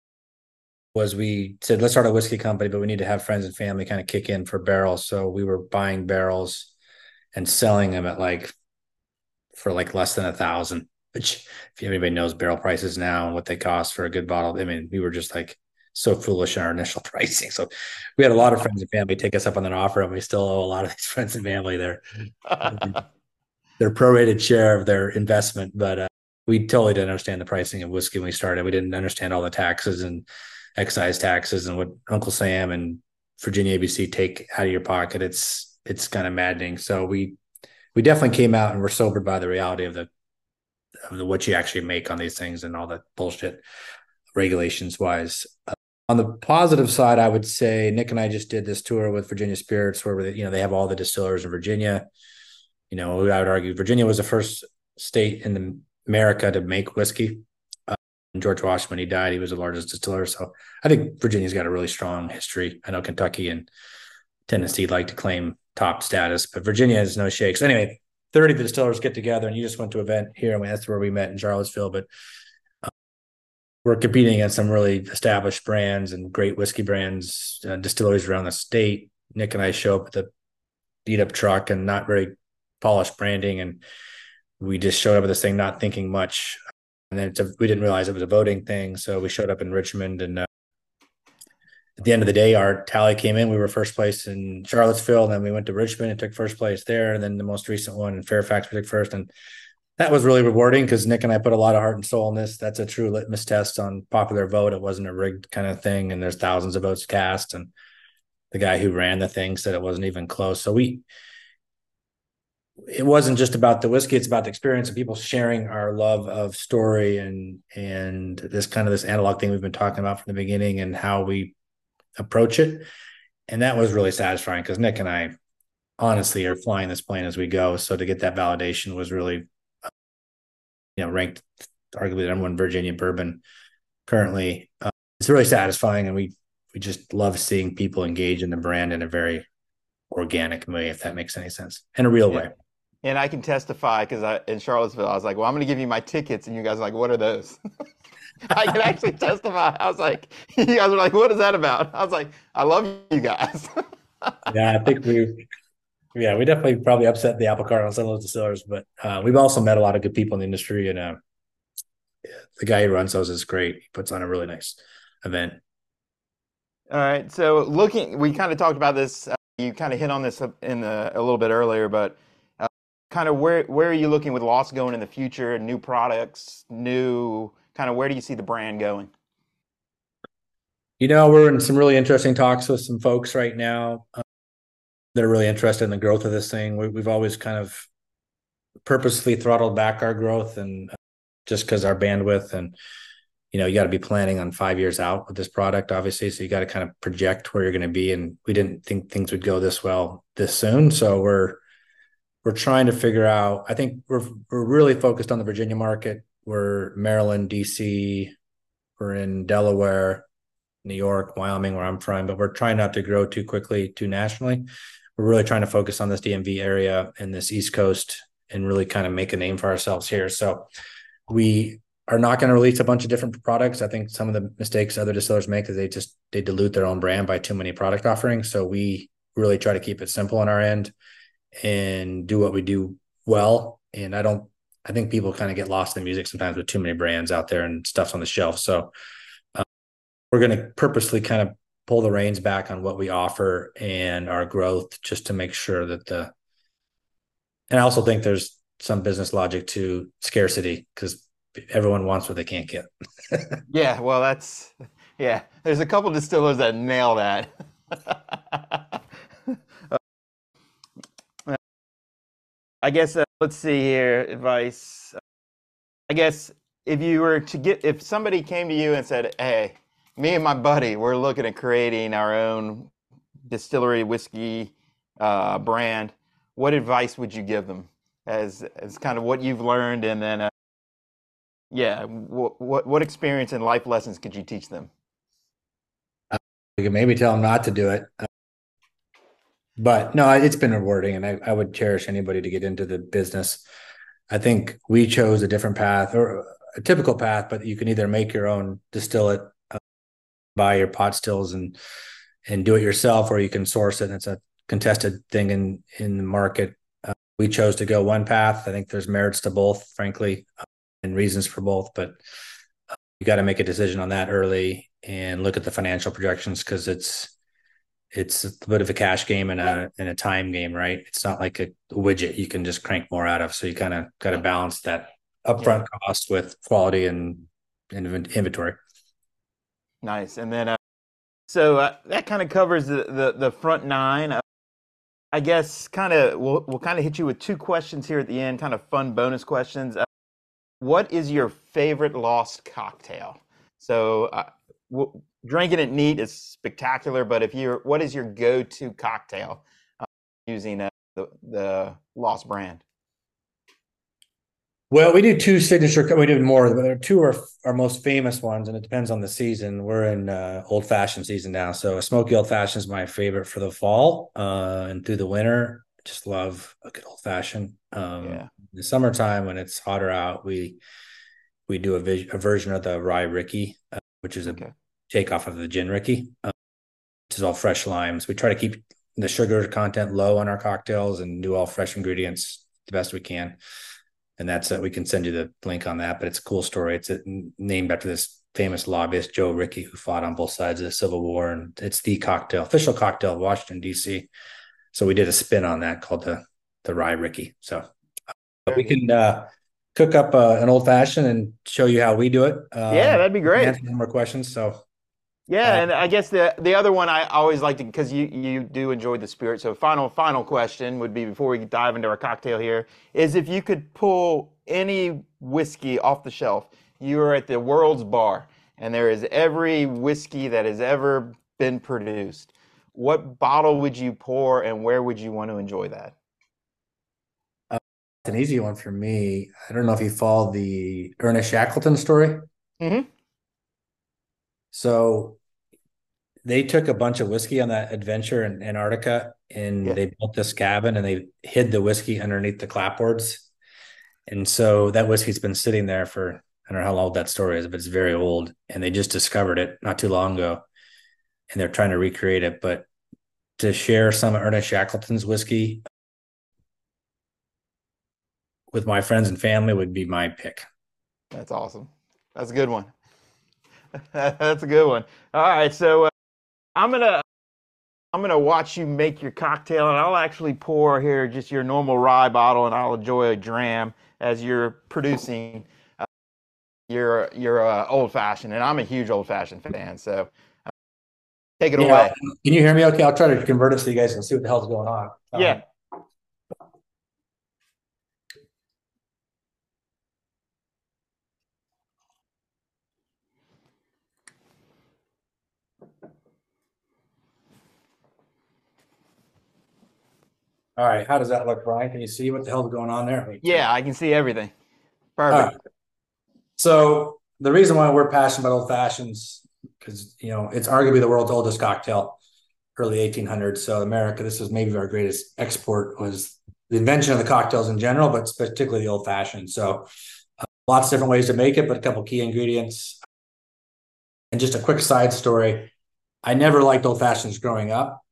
[SPEAKER 2] was we said let's start a whiskey company, but we need to have friends and family kind of kick in for barrels. So we were buying barrels and selling them at like for like less than a thousand which if anybody knows barrel prices now and what they cost for a good bottle, I mean, we were just like so foolish in our initial pricing. So we had a lot of friends and family take us up on that offer, and we still owe a lot of these friends and family their their prorated share of their investment. But uh, we totally didn't understand the pricing of whiskey when we started. We didn't understand all the taxes and excise taxes and what Uncle Sam and Virginia ABC take out of your pocket. It's it's kind of maddening. So we we definitely came out and were sobered by the reality of the of the, what you actually make on these things and all that bullshit regulations wise. Uh, on the positive side, I would say Nick and I just did this tour with Virginia Spirits, where you know they have all the distillers in Virginia. You know, I would argue Virginia was the first state in America to make whiskey. George Washington, he died, he was the largest distiller. So I think Virginia's got a really strong history. I know Kentucky and Tennessee like to claim top status, but Virginia has no shakes. Anyway, 30 of the distillers get together and you just went to an event here and that's where we met in Charlottesville. But uh, we're competing against some really established brands and great whiskey brands, uh, distilleries around the state. Nick and I show up with a beat up truck and not very polished branding. And we just showed up with this thing, not thinking much. And then a, we didn't realize it was a voting thing. So we showed up in Richmond and uh, at the end of the day, our tally came in. We were first place in Charlottesville, and then we went to Richmond and took first place there. And then the most recent one in Fairfax, we took first. And that was really rewarding because Nick and I put a lot of heart and soul in this. That's a true litmus test on popular vote. It wasn't a rigged kind of thing, and there's thousands of votes cast. And the guy who ran the thing said it wasn't even close. So we, it wasn't just about the whiskey; it's about the experience and people sharing our love of story and and this kind of this analog thing we've been talking about from the beginning and how we approach it. And that was really satisfying because Nick and I honestly are flying this plane as we go. So to get that validation was really, you know, ranked arguably the number one Virginia bourbon currently. Uh, it's really satisfying, and we we just love seeing people engage in the brand in a very organic way, if that makes any sense, in a real yeah. way.
[SPEAKER 1] And I can testify because I in Charlottesville, I was like, "Well, I'm going to give you my tickets," and you guys are like, "What are those?" I can actually testify. I was like, you guys were like, what is that about? I was like, I love you guys.
[SPEAKER 2] yeah, I think we, yeah, we definitely probably upset the apple cart on some of those distillers, but uh, we've also met a lot of good people in the industry, and uh, the guy who runs those is great. He puts on a really nice event.
[SPEAKER 1] All right, so looking, we kind of talked about this. Uh, you kind of hit on this in the, a little bit earlier, but kind of where where are you looking with Lost going in the future? New products, new kind of where do you see the brand going?
[SPEAKER 2] You know, we're in some really interesting talks with some folks right now uh, that are really interested in the growth of this thing. We, have always kind of purposely throttled back our growth and uh, just because our bandwidth and you know, you got to be planning on five years out with this product, obviously. So you got to kind of project where you're going to be. And we didn't think things would go this well this soon. So we're we're trying to figure out. I think we're we're really focused on the Virginia market. We're Maryland, DC, we're in Delaware, New York, Wyoming, where I'm from, but we're trying not to grow too quickly, too nationally. We're really trying to focus on this DMV area and this East Coast and really kind of make a name for ourselves here. So we are not going to release a bunch of different products. I think some of the mistakes other distillers make is they just they dilute their own brand by too many product offerings. So we really try to keep it simple on our end and do what we do well. And I don't I think people kind of get lost in the music sometimes with too many brands out there and stuff's on the shelf. So um, we're going to purposely kind of pull the reins back on what we offer and our growth just to make sure that the and I also think there's some business logic to scarcity because everyone wants what they can't get.
[SPEAKER 1] yeah, well, that's yeah. There's a couple distillers that nail that. I guess uh, let's see here. Advice. I guess if you were to get, if somebody came to you and said, "Hey, me and my buddy, we're looking at creating our own distillery whiskey uh, brand," what advice would you give them? As as kind of what you've learned, and then uh, yeah, what, what what experience and life lessons could you teach them?
[SPEAKER 2] Uh, you can maybe tell them not to do it, uh, but no, it's been rewarding, and I, I would cherish anybody to get into the business. I think we chose a different path or a typical path, but you can either make your own distillate, uh, buy your pot stills and and do it yourself, or you can source it. And it's a contested thing in in the market. Uh, we chose to go one path. I think there's merits to both, frankly and reasons for both, but uh, you got to make a decision on that early and look at the financial projections because it's it's a bit of a cash game and a and a time game, right? It's not like a widget you can just crank more out of. So you kind of got to balance that upfront yeah. cost with quality and, and inventory.
[SPEAKER 1] Nice, and then uh, so uh, that kind of covers the, the the front nine. Uh, I guess kind of we'll we'll kind of hit you with two questions here at the end, kind of fun bonus questions. Uh, what is your favorite lost cocktail? So, uh, w- drinking it neat is spectacular, but if you're, what is your go-to cocktail uh, using uh, the the Lost brand?
[SPEAKER 2] Well, we do two signature. We do more. but There are two are our most famous ones, and it depends on the season. We're in uh, old fashioned season now, so a smoky old fashioned is my favorite for the fall uh, and through the winter. Just love a good old fashioned. Um, yeah the summertime when it's hotter out, we we do a, vis- a version of the rye Rickey, uh, which is a okay. Takeoff of the gin Rickey. Um, which is all fresh limes. We try to keep the sugar content low on our cocktails and do all fresh ingredients the best we can. And that's it. We can send you the link on that, but it's a cool story. It's a, named after this famous lobbyist, Joe Rickey, who fought on both sides of the Civil War. And it's the cocktail, official cocktail of Washington, D.C. So we did a spin on that called the, the Rye Rickey. So we can uh, cook up uh, an old fashioned and show you how we do it.
[SPEAKER 1] Um, yeah, that'd be great.
[SPEAKER 2] Answer more questions. So.
[SPEAKER 1] Yeah, uh, and I guess the the other one I always like to because you you do enjoy the spirit. So final final question would be before we dive into our cocktail here is if you could pull any whiskey off the shelf, you are at the world's bar, and there is every whiskey that has ever been produced. What bottle would you pour, and where would you want to enjoy that?
[SPEAKER 2] It's an easy one for me. I don't know if you followed the Ernest Shackleton story.
[SPEAKER 1] Mm-hmm.
[SPEAKER 2] So they took a bunch of whiskey on that adventure in Antarctica and yeah. they built this cabin and they hid the whiskey underneath the clapboards. And so that whiskey's been sitting there for I don't know how old that story is, but it's very old. And they just discovered it not too long ago. And they're trying to recreate it. But to share some of Ernest Shackleton's whiskey with my friends and family would be my pick.
[SPEAKER 1] That's awesome. That's a good one. That's a good one. All right, so uh, I'm gonna I'm gonna watch you make your cocktail, and I'll actually pour here just your normal rye bottle, and I'll enjoy a dram as you're producing uh, your your uh, old fashioned. And I'm a huge old fashioned fan, so uh, take it yeah. away.
[SPEAKER 2] Can you hear me? Okay, I'll try to convert it so you guys can see what the hell's going on.
[SPEAKER 1] Um, yeah.
[SPEAKER 2] All right, how does that look, Brian? Can you see what the hell's going on there?
[SPEAKER 1] Yeah, I can see everything. Perfect.
[SPEAKER 2] Right. So the reason why we're passionate about old fashions, because you know it's arguably the world's oldest cocktail, early 1800s. So America, this was maybe our greatest export was the invention of the cocktails in general, but particularly the old fashioned. So uh, lots of different ways to make it, but a couple key ingredients. And just a quick side story: I never liked old fashions growing up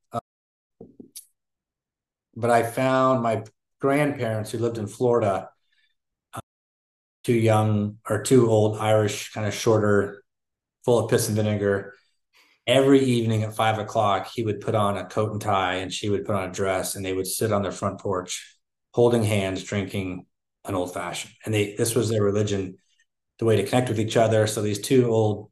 [SPEAKER 2] but I found my grandparents who lived in Florida, uh, too young or too old, Irish, kind of shorter, full of piss and vinegar. Every evening at five o'clock, he would put on a coat and tie, and she would put on a dress, and they would sit on their front porch, holding hands, drinking an old fashioned. And they this was their religion, the way to connect with each other. So these two old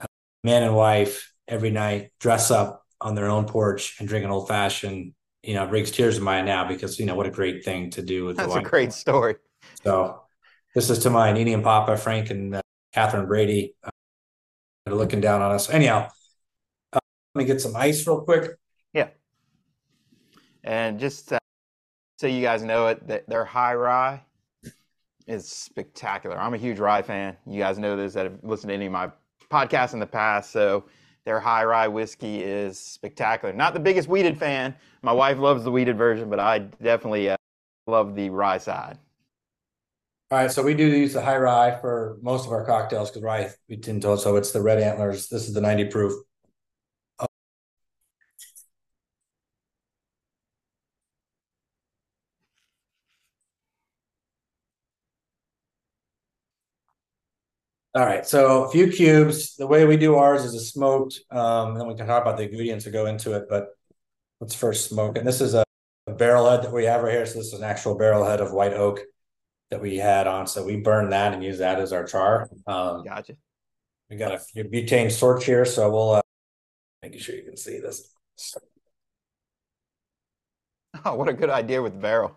[SPEAKER 2] uh, man and wife every night dress up on their own porch and drink an old fashioned you know, it brings tears in my eye now because you know what a great thing to do with.
[SPEAKER 1] That's a great story.
[SPEAKER 2] So, this is to my Nini and Papa, Frank and uh, Catherine Brady, uh, looking down on us. Anyhow, uh, let me get some ice real quick.
[SPEAKER 1] Yeah, and just uh, so you guys know it, that their high rye is spectacular. I'm a huge rye fan. You guys know this that have listened to any of my podcasts in the past, so their high rye whiskey is spectacular. Not the biggest wheated fan. My wife loves the wheated version, but I definitely uh, love the rye side.
[SPEAKER 2] All right, so we do use the high rye for most of our cocktails because rye we tend to. So it's the red antlers. This is the 90 proof. All right, so a few cubes. The way we do ours is a smoked, um, and then we can talk about the ingredients that go into it. But let's first smoke And This is a, a barrel head that we have right here. So this is an actual barrel head of white oak that we had on. So we burn that and use that as our char.
[SPEAKER 1] Um, gotcha.
[SPEAKER 2] We got a few butane torch here, so we'll uh, making sure you can see this.
[SPEAKER 1] Oh, what a good idea with the barrel.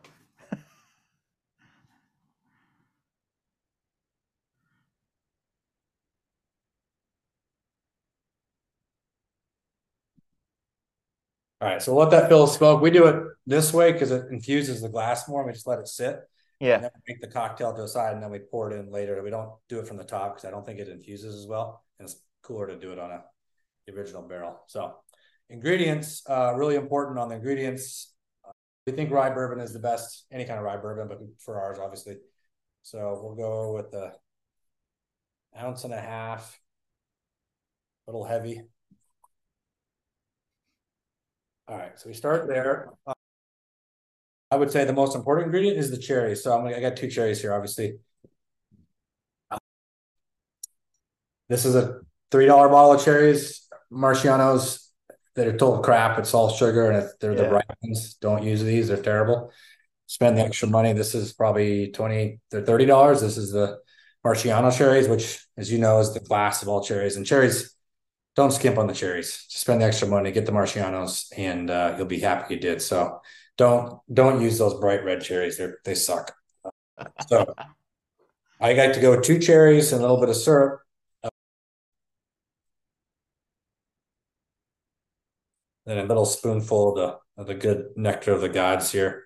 [SPEAKER 2] All right, so we'll let that fill smoke. We do it this way because it infuses the glass more. We just let it sit.
[SPEAKER 1] Yeah.
[SPEAKER 2] And make the cocktail to a side and then we pour it in later. We don't do it from the top because I don't think it infuses as well. And it's cooler to do it on a the original barrel. So ingredients, uh, really important on the ingredients. Uh, we think rye bourbon is the best, any kind of rye bourbon, but for ours, obviously. So we'll go with the ounce and a half, a little heavy. All right, so we start there. Uh, I would say the most important ingredient is the cherry. So I'm gonna, I got two cherries here, obviously. Uh, this is a three dollar bottle of cherries, Marcianos. That are total crap. It's all sugar, and they're yeah. the right ones, don't use these. They're terrible. Spend the extra money. This is probably twenty. They're thirty dollars. This is the Marciano cherries, which, as you know, is the class of all cherries. And cherries don't skimp on the cherries. Just spend the extra money, get the Marcianos, and uh, you'll be happy you did. So don't don't use those bright red cherries. They they suck. So I like to go with two cherries and a little bit of syrup. Then a little spoonful of the of the good nectar of the gods here.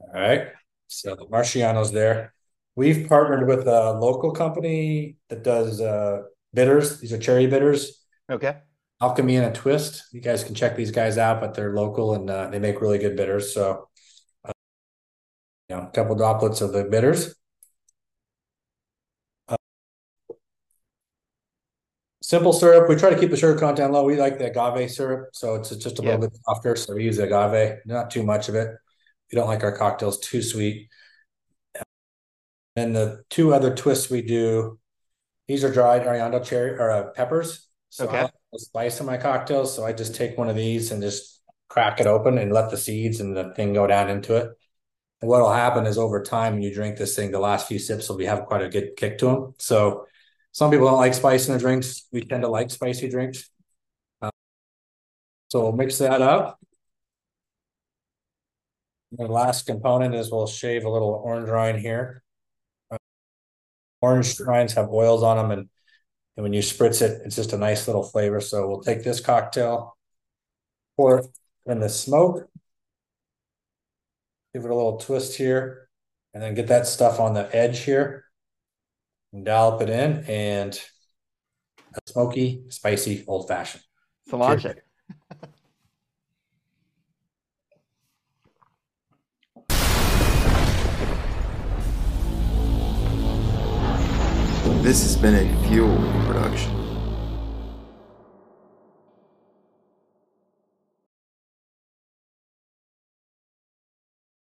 [SPEAKER 2] All right. So the Marcianos there. We've partnered with a local company that does uh, bitters. These are cherry bitters.
[SPEAKER 1] Okay.
[SPEAKER 2] Alchemy and a twist. You guys can check these guys out, but they're local and uh, they make really good bitters. So, uh, you know, a couple droplets of the bitters. Uh, simple syrup. We try to keep the sugar content low. We like the agave syrup, so it's just a little bit softer. So we use agave, not too much of it. We don't like our cocktails too sweet. And the two other twists we do these are dried Ariando cherry or uh, peppers. So okay. I like spice in my cocktails. So I just take one of these and just crack it open and let the seeds and the thing go down into it. And what will happen is over time, when you drink this thing, the last few sips will be have quite a good kick to them. So some people don't like spice in their drinks. We tend to like spicy drinks. Uh, so we'll mix that up. The last component is we'll shave a little orange rind here orange rinds have oils on them and and when you spritz it it's just a nice little flavor so we'll take this cocktail pour it in the smoke. Give it a little twist here, and then get that stuff on the edge here. And dollop it in, and a smoky, spicy old fashioned.
[SPEAKER 1] Cilantro.
[SPEAKER 3] This has been a Fuel production.